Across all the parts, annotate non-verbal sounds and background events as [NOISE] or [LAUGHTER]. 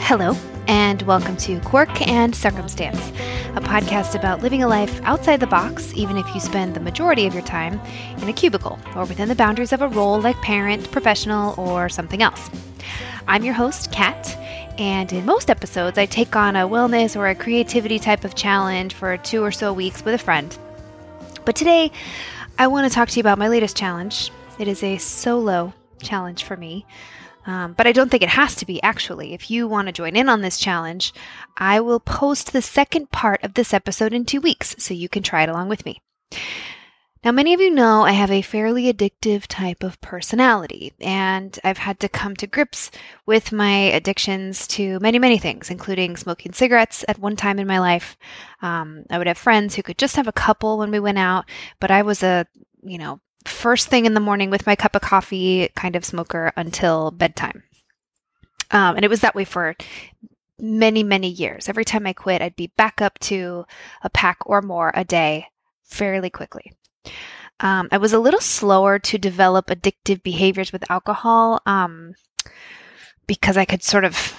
Hello, and welcome to Quirk and Circumstance, a podcast about living a life outside the box, even if you spend the majority of your time in a cubicle or within the boundaries of a role like parent, professional, or something else. I'm your host, Kat, and in most episodes, I take on a wellness or a creativity type of challenge for two or so weeks with a friend. But today, I want to talk to you about my latest challenge. It is a solo challenge for me. Um, but I don't think it has to be, actually. If you want to join in on this challenge, I will post the second part of this episode in two weeks so you can try it along with me. Now, many of you know I have a fairly addictive type of personality, and I've had to come to grips with my addictions to many, many things, including smoking cigarettes at one time in my life. Um, I would have friends who could just have a couple when we went out, but I was a, you know, first thing in the morning with my cup of coffee kind of smoker until bedtime. Um, and it was that way for many, many years. Every time I quit, I'd be back up to a pack or more a day fairly quickly. Um, I was a little slower to develop addictive behaviors with alcohol um, because I could sort of,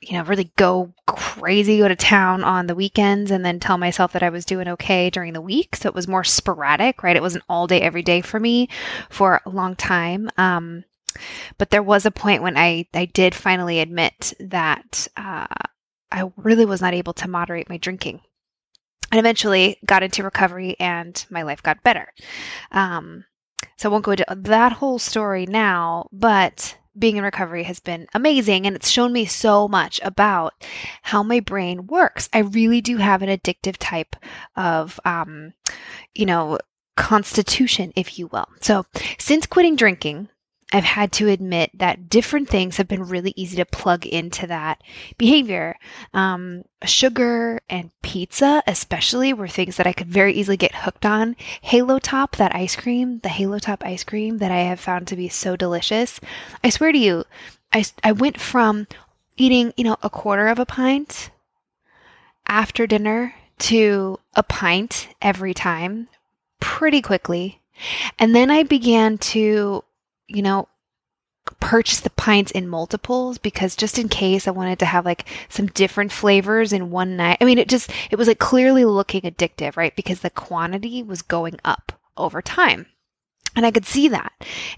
you know, really go crazy, go to town on the weekends, and then tell myself that I was doing okay during the week. So it was more sporadic, right? It wasn't all day, every day for me for a long time. Um, but there was a point when I, I did finally admit that uh, I really was not able to moderate my drinking and eventually got into recovery and my life got better. Um, so I won't go into that whole story now, but being in recovery has been amazing and it's shown me so much about how my brain works. I really do have an addictive type of, um, you know, constitution, if you will. So since quitting drinking, I've had to admit that different things have been really easy to plug into that behavior. Um, sugar and pizza, especially, were things that I could very easily get hooked on. Halo Top, that ice cream, the Halo Top ice cream that I have found to be so delicious. I swear to you, I, I went from eating, you know, a quarter of a pint after dinner to a pint every time pretty quickly. And then I began to you know, purchase the pints in multiples because just in case I wanted to have like some different flavors in one night. I mean, it just, it was like clearly looking addictive, right? Because the quantity was going up over time. And I could see that.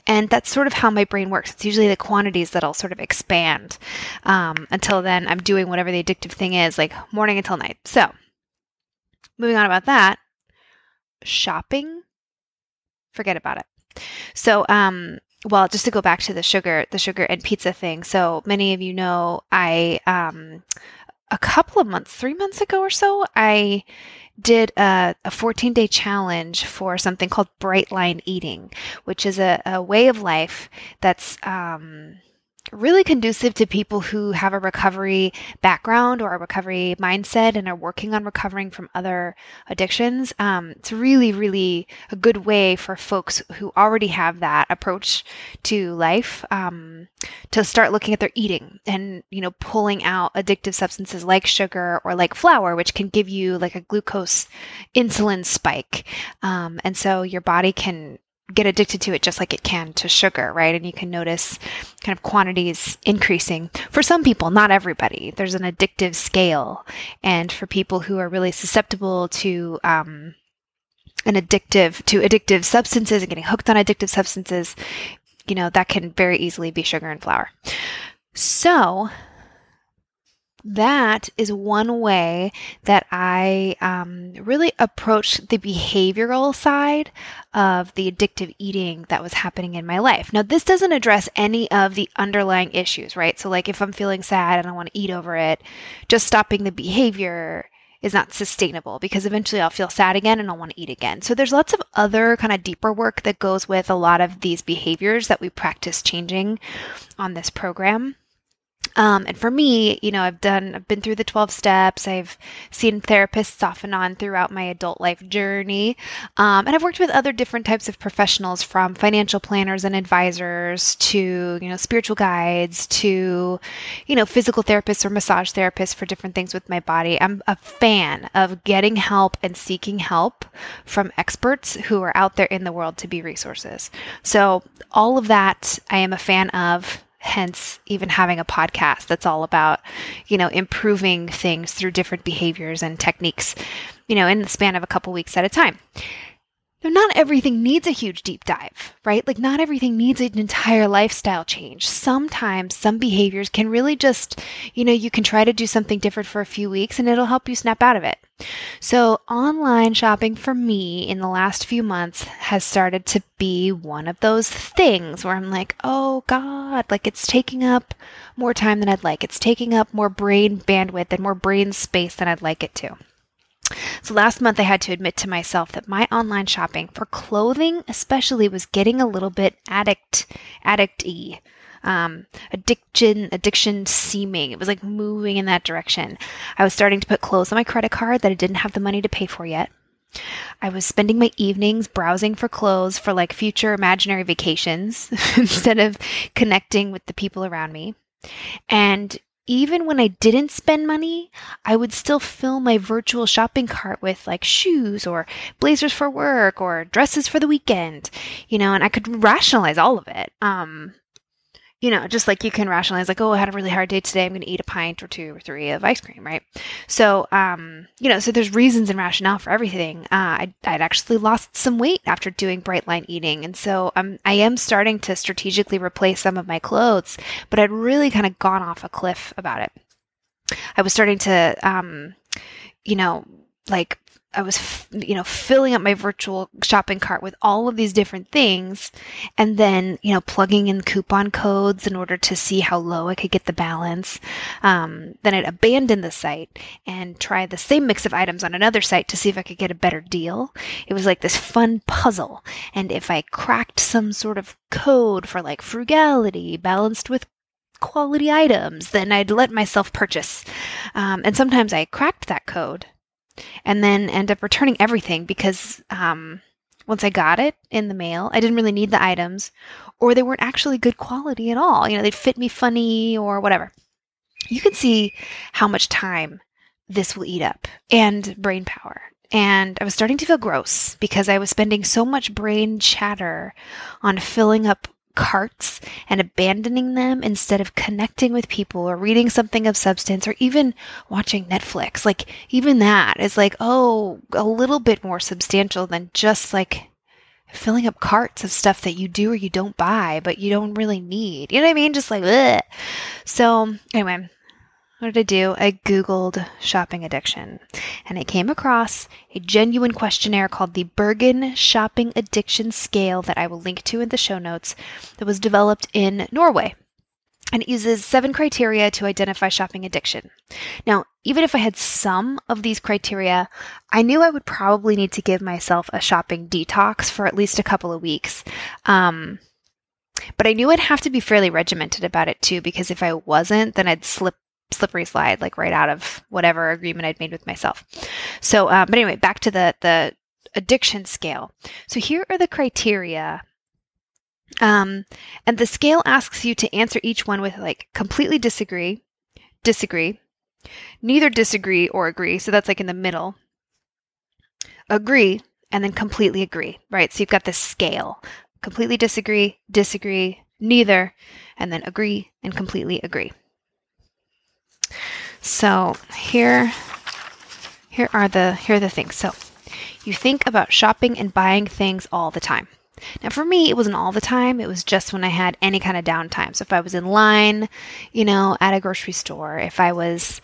And that's sort of how my brain works. It's usually the quantities that'll sort of expand. Um, until then, I'm doing whatever the addictive thing is, like morning until night. So, moving on about that, shopping, forget about it. So, um, well, just to go back to the sugar, the sugar and pizza thing. So many of you know, I um, a couple of months, three months ago or so, I did a, a 14 day challenge for something called bright line eating, which is a, a way of life that's um, really conducive to people who have a recovery background or a recovery mindset and are working on recovering from other addictions. Um, it's really, really a good way for folks who already have that approach to life um, to start looking at their eating and, you know, pulling out addictive substances like sugar or like flour, which can give you like a glucose insulin spike. Um, and so your body can get addicted to it just like it can to sugar, right? And you can notice kind of quantities increasing. For some people, not everybody, there's an addictive scale. And for people who are really susceptible to, um, an addictive to addictive substances and getting hooked on addictive substances, you know, that can very easily be sugar and flour. So, that is one way that I um, really approach the behavioral side of the addictive eating that was happening in my life. Now, this doesn't address any of the underlying issues, right? So, like if I'm feeling sad and I want to eat over it, just stopping the behavior is not sustainable because eventually I'll feel sad again and I'll want to eat again. So there's lots of other kind of deeper work that goes with a lot of these behaviors that we practice changing on this program. Um, and for me, you know, I've done, I've been through the 12 steps. I've seen therapists off and on throughout my adult life journey. Um, and I've worked with other different types of professionals from financial planners and advisors to, you know, spiritual guides to, you know, physical therapists or massage therapists for different things with my body. I'm a fan of getting help and seeking help from experts who are out there in the world to be resources. So all of that I am a fan of hence even having a podcast that's all about you know improving things through different behaviors and techniques you know in the span of a couple weeks at a time now, not everything needs a huge deep dive, right? Like, not everything needs an entire lifestyle change. Sometimes some behaviors can really just, you know, you can try to do something different for a few weeks and it'll help you snap out of it. So, online shopping for me in the last few months has started to be one of those things where I'm like, oh God, like it's taking up more time than I'd like. It's taking up more brain bandwidth and more brain space than I'd like it to. So last month I had to admit to myself that my online shopping for clothing especially was getting a little bit addict addict-y. Um, addiction addiction seeming it was like moving in that direction i was starting to put clothes on my credit card that i didn't have the money to pay for yet I was spending my evenings browsing for clothes for like future imaginary vacations [LAUGHS] instead of connecting with the people around me. And even when I didn't spend money, I would still fill my virtual shopping cart with like shoes or blazers for work or dresses for the weekend, you know, and I could rationalize all of it. Um, you know, just like you can rationalize, like, oh, I had a really hard day today. I'm going to eat a pint or two or three of ice cream, right? So, um, you know, so there's reasons and rationale for everything. Uh, I'd, I'd actually lost some weight after doing bright line eating, and so um, I am starting to strategically replace some of my clothes, but I'd really kind of gone off a cliff about it. I was starting to, um, you know, like I was, you know, filling up my virtual shopping cart with all of these different things and then, you know, plugging in coupon codes in order to see how low I could get the balance. Um, then I'd abandon the site and try the same mix of items on another site to see if I could get a better deal. It was like this fun puzzle. And if I cracked some sort of code for like frugality balanced with quality items, then I'd let myself purchase. Um, and sometimes I cracked that code and then end up returning everything because um, once I got it in the mail, I didn't really need the items, or they weren't actually good quality at all. You know, they'd fit me funny or whatever. You can see how much time this will eat up and brain power. And I was starting to feel gross because I was spending so much brain chatter on filling up carts and abandoning them instead of connecting with people or reading something of substance or even watching Netflix. Like, even that is like, oh, a little bit more substantial than just like filling up carts of stuff that you do or you don't buy, but you don't really need. You know what I mean? Just like. So, anyway, what did I do? I Googled shopping addiction and I came across a genuine questionnaire called the Bergen Shopping Addiction Scale that I will link to in the show notes that was developed in Norway. And it uses seven criteria to identify shopping addiction. Now, even if I had some of these criteria, I knew I would probably need to give myself a shopping detox for at least a couple of weeks. Um, but I knew I'd have to be fairly regimented about it too, because if I wasn't, then I'd slip slippery slide like right out of whatever agreement I'd made with myself. So, uh, but anyway, back to the the addiction scale. So here are the criteria. Um, and the scale asks you to answer each one with like completely disagree, disagree, neither disagree or agree. So that's like in the middle. Agree, and then completely agree, right? So you've got this scale completely disagree, disagree, neither, and then agree and completely agree. So here, here are the here are the things. So you think about shopping and buying things all the time. Now, for me, it wasn't all the time. It was just when I had any kind of downtime. So, if I was in line, you know, at a grocery store, if I was,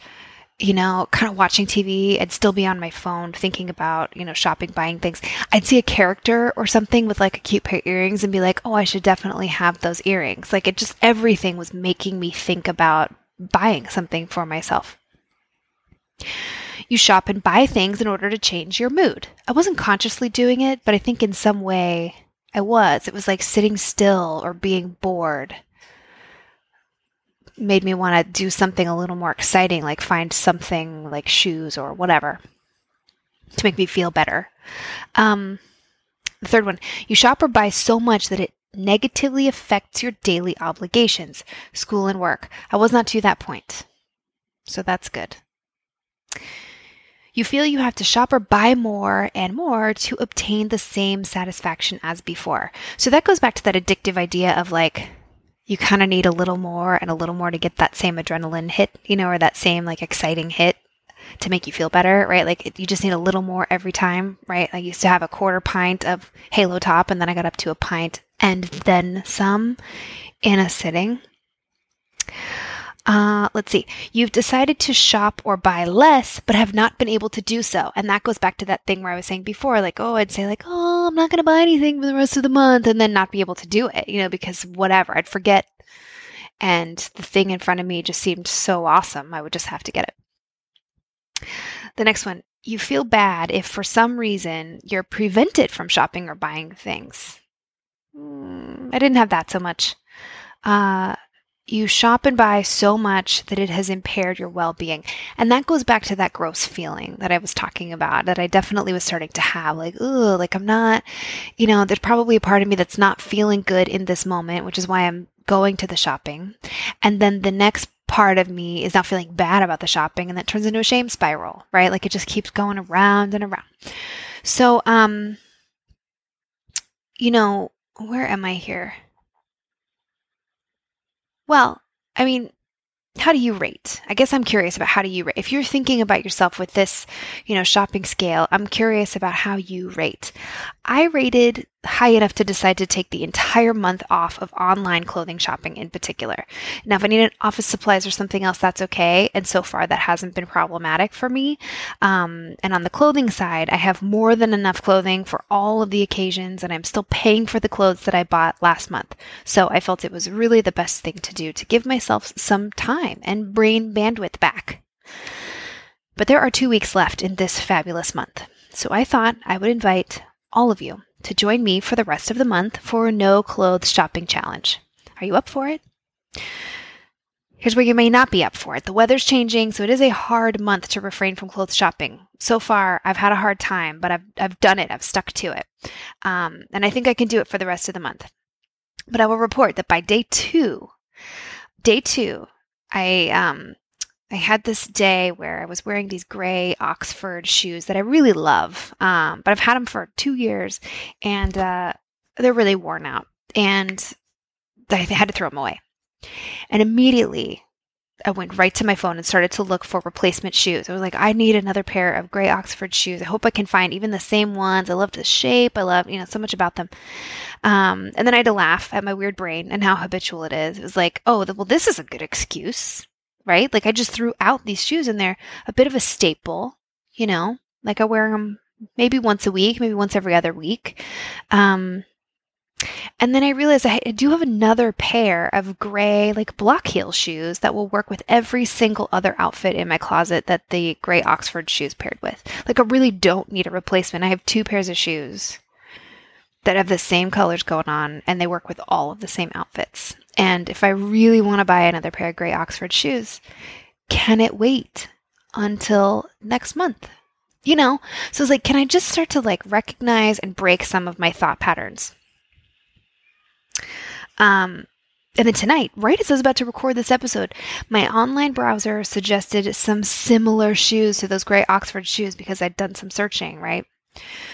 you know, kind of watching TV, I'd still be on my phone thinking about, you know, shopping, buying things. I'd see a character or something with like a cute pair of earrings and be like, oh, I should definitely have those earrings. Like, it just, everything was making me think about buying something for myself. You shop and buy things in order to change your mood. I wasn't consciously doing it, but I think in some way I was. It was like sitting still or being bored. made me want to do something a little more exciting, like find something like shoes or whatever to make me feel better. Um, the third one, you shop or buy so much that it negatively affects your daily obligations, school and work. I was not to that point. So that's good. You feel you have to shop or buy more and more to obtain the same satisfaction as before. So that goes back to that addictive idea of like, you kind of need a little more and a little more to get that same adrenaline hit, you know, or that same like exciting hit to make you feel better, right? Like you just need a little more every time, right? I used to have a quarter pint of Halo Top and then I got up to a pint and then some in a sitting. Uh, let's see. You've decided to shop or buy less, but have not been able to do so. And that goes back to that thing where I was saying before, like, oh, I'd say, like, oh, I'm not going to buy anything for the rest of the month, and then not be able to do it, you know, because whatever, I'd forget. And the thing in front of me just seemed so awesome. I would just have to get it. The next one, you feel bad if for some reason you're prevented from shopping or buying things. I didn't have that so much. Uh, you shop and buy so much that it has impaired your well being. And that goes back to that gross feeling that I was talking about, that I definitely was starting to have like, ooh, like I'm not, you know, there's probably a part of me that's not feeling good in this moment, which is why I'm going to the shopping. And then the next part of me is now feeling bad about the shopping and that turns into a shame spiral, right? Like it just keeps going around and around. So, um, you know, where am I here? Well, I mean, how do you rate? I guess I'm curious about how do you rate. If you're thinking about yourself with this, you know, shopping scale, I'm curious about how you rate. I rated high enough to decide to take the entire month off of online clothing shopping in particular. Now, if I need office supplies or something else, that's okay. And so far, that hasn't been problematic for me. Um, and on the clothing side, I have more than enough clothing for all of the occasions, and I'm still paying for the clothes that I bought last month. So I felt it was really the best thing to do to give myself some time and brain bandwidth back. But there are two weeks left in this fabulous month. So I thought I would invite all of you to join me for the rest of the month for a no clothes shopping challenge. Are you up for it? Here's where you may not be up for it. The weather's changing, so it is a hard month to refrain from clothes shopping. So far, I've had a hard time, but I've, I've done it. I've stuck to it. Um, and I think I can do it for the rest of the month. But I will report that by day two, day two, I um, I had this day where I was wearing these gray Oxford shoes that I really love, um, but I've had them for two years and uh, they're really worn out. And I had to throw them away. And immediately I went right to my phone and started to look for replacement shoes. I was like, I need another pair of gray Oxford shoes. I hope I can find even the same ones. I love the shape. I love, you know, so much about them. Um, and then I had to laugh at my weird brain and how habitual it is. It was like, oh, well, this is a good excuse right? Like I just threw out these shoes and they're a bit of a staple, you know, like I wear them maybe once a week, maybe once every other week. Um, and then I realized I do have another pair of gray, like block heel shoes that will work with every single other outfit in my closet that the gray Oxford shoes paired with. Like, I really don't need a replacement. I have two pairs of shoes that have the same colors going on and they work with all of the same outfits. And if I really want to buy another pair of gray Oxford shoes, can it wait until next month? You know? So it's like, can I just start to like recognize and break some of my thought patterns? Um, and then tonight, right as I was about to record this episode, my online browser suggested some similar shoes to those gray Oxford shoes because I'd done some searching, right?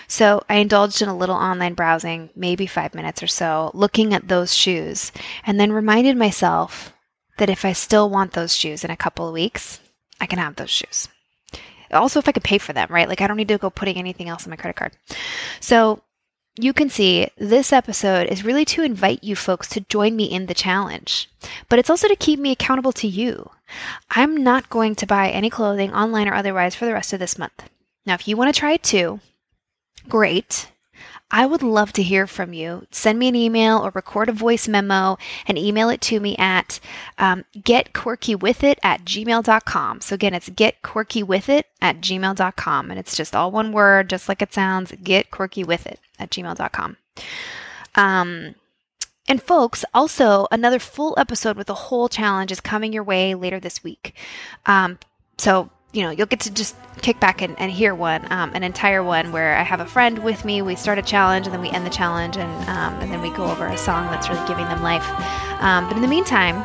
So I indulged in a little online browsing, maybe five minutes or so, looking at those shoes, and then reminded myself that if I still want those shoes in a couple of weeks, I can have those shoes. Also, if I could pay for them, right? Like I don't need to go putting anything else on my credit card. So you can see this episode is really to invite you folks to join me in the challenge, but it's also to keep me accountable to you. I'm not going to buy any clothing online or otherwise for the rest of this month. Now, if you want to try it too, great. I would love to hear from you. Send me an email or record a voice memo and email it to me at um, getquirkywithit at gmail.com. So again, it's getquirkywithit at gmail.com. And it's just all one word, just like it sounds, getquirkywithit at gmail.com. Um, And folks, also another full episode with a whole challenge is coming your way later this week. Um, so you know, you'll get to just kick back and, and hear one, um, an entire one where I have a friend with me. We start a challenge and then we end the challenge, and um, and then we go over a song that's really giving them life. Um, but in the meantime,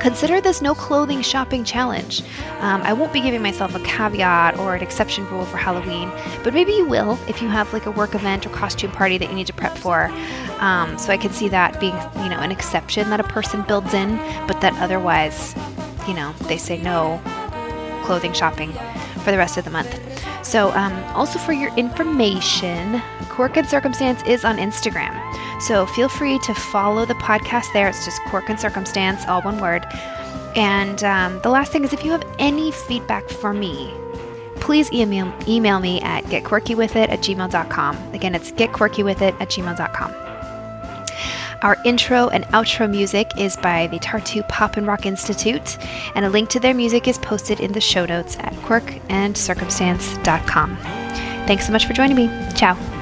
consider this no clothing shopping challenge. Um, I won't be giving myself a caveat or an exception rule for Halloween, but maybe you will if you have like a work event or costume party that you need to prep for. Um, so I can see that being, you know, an exception that a person builds in, but that otherwise, you know, they say no clothing shopping for the rest of the month. So, um, also for your information, Quirk and Circumstance is on Instagram. So feel free to follow the podcast there. It's just Quirk and Circumstance, all one word. And um, the last thing is if you have any feedback for me, please email, email me at getquirkywithit at gmail.com. Again, it's getquirkywithit at gmail.com. Our intro and outro music is by the Tartu Pop and Rock Institute, and a link to their music is posted in the show notes at quirkandcircumstance.com. Thanks so much for joining me. Ciao.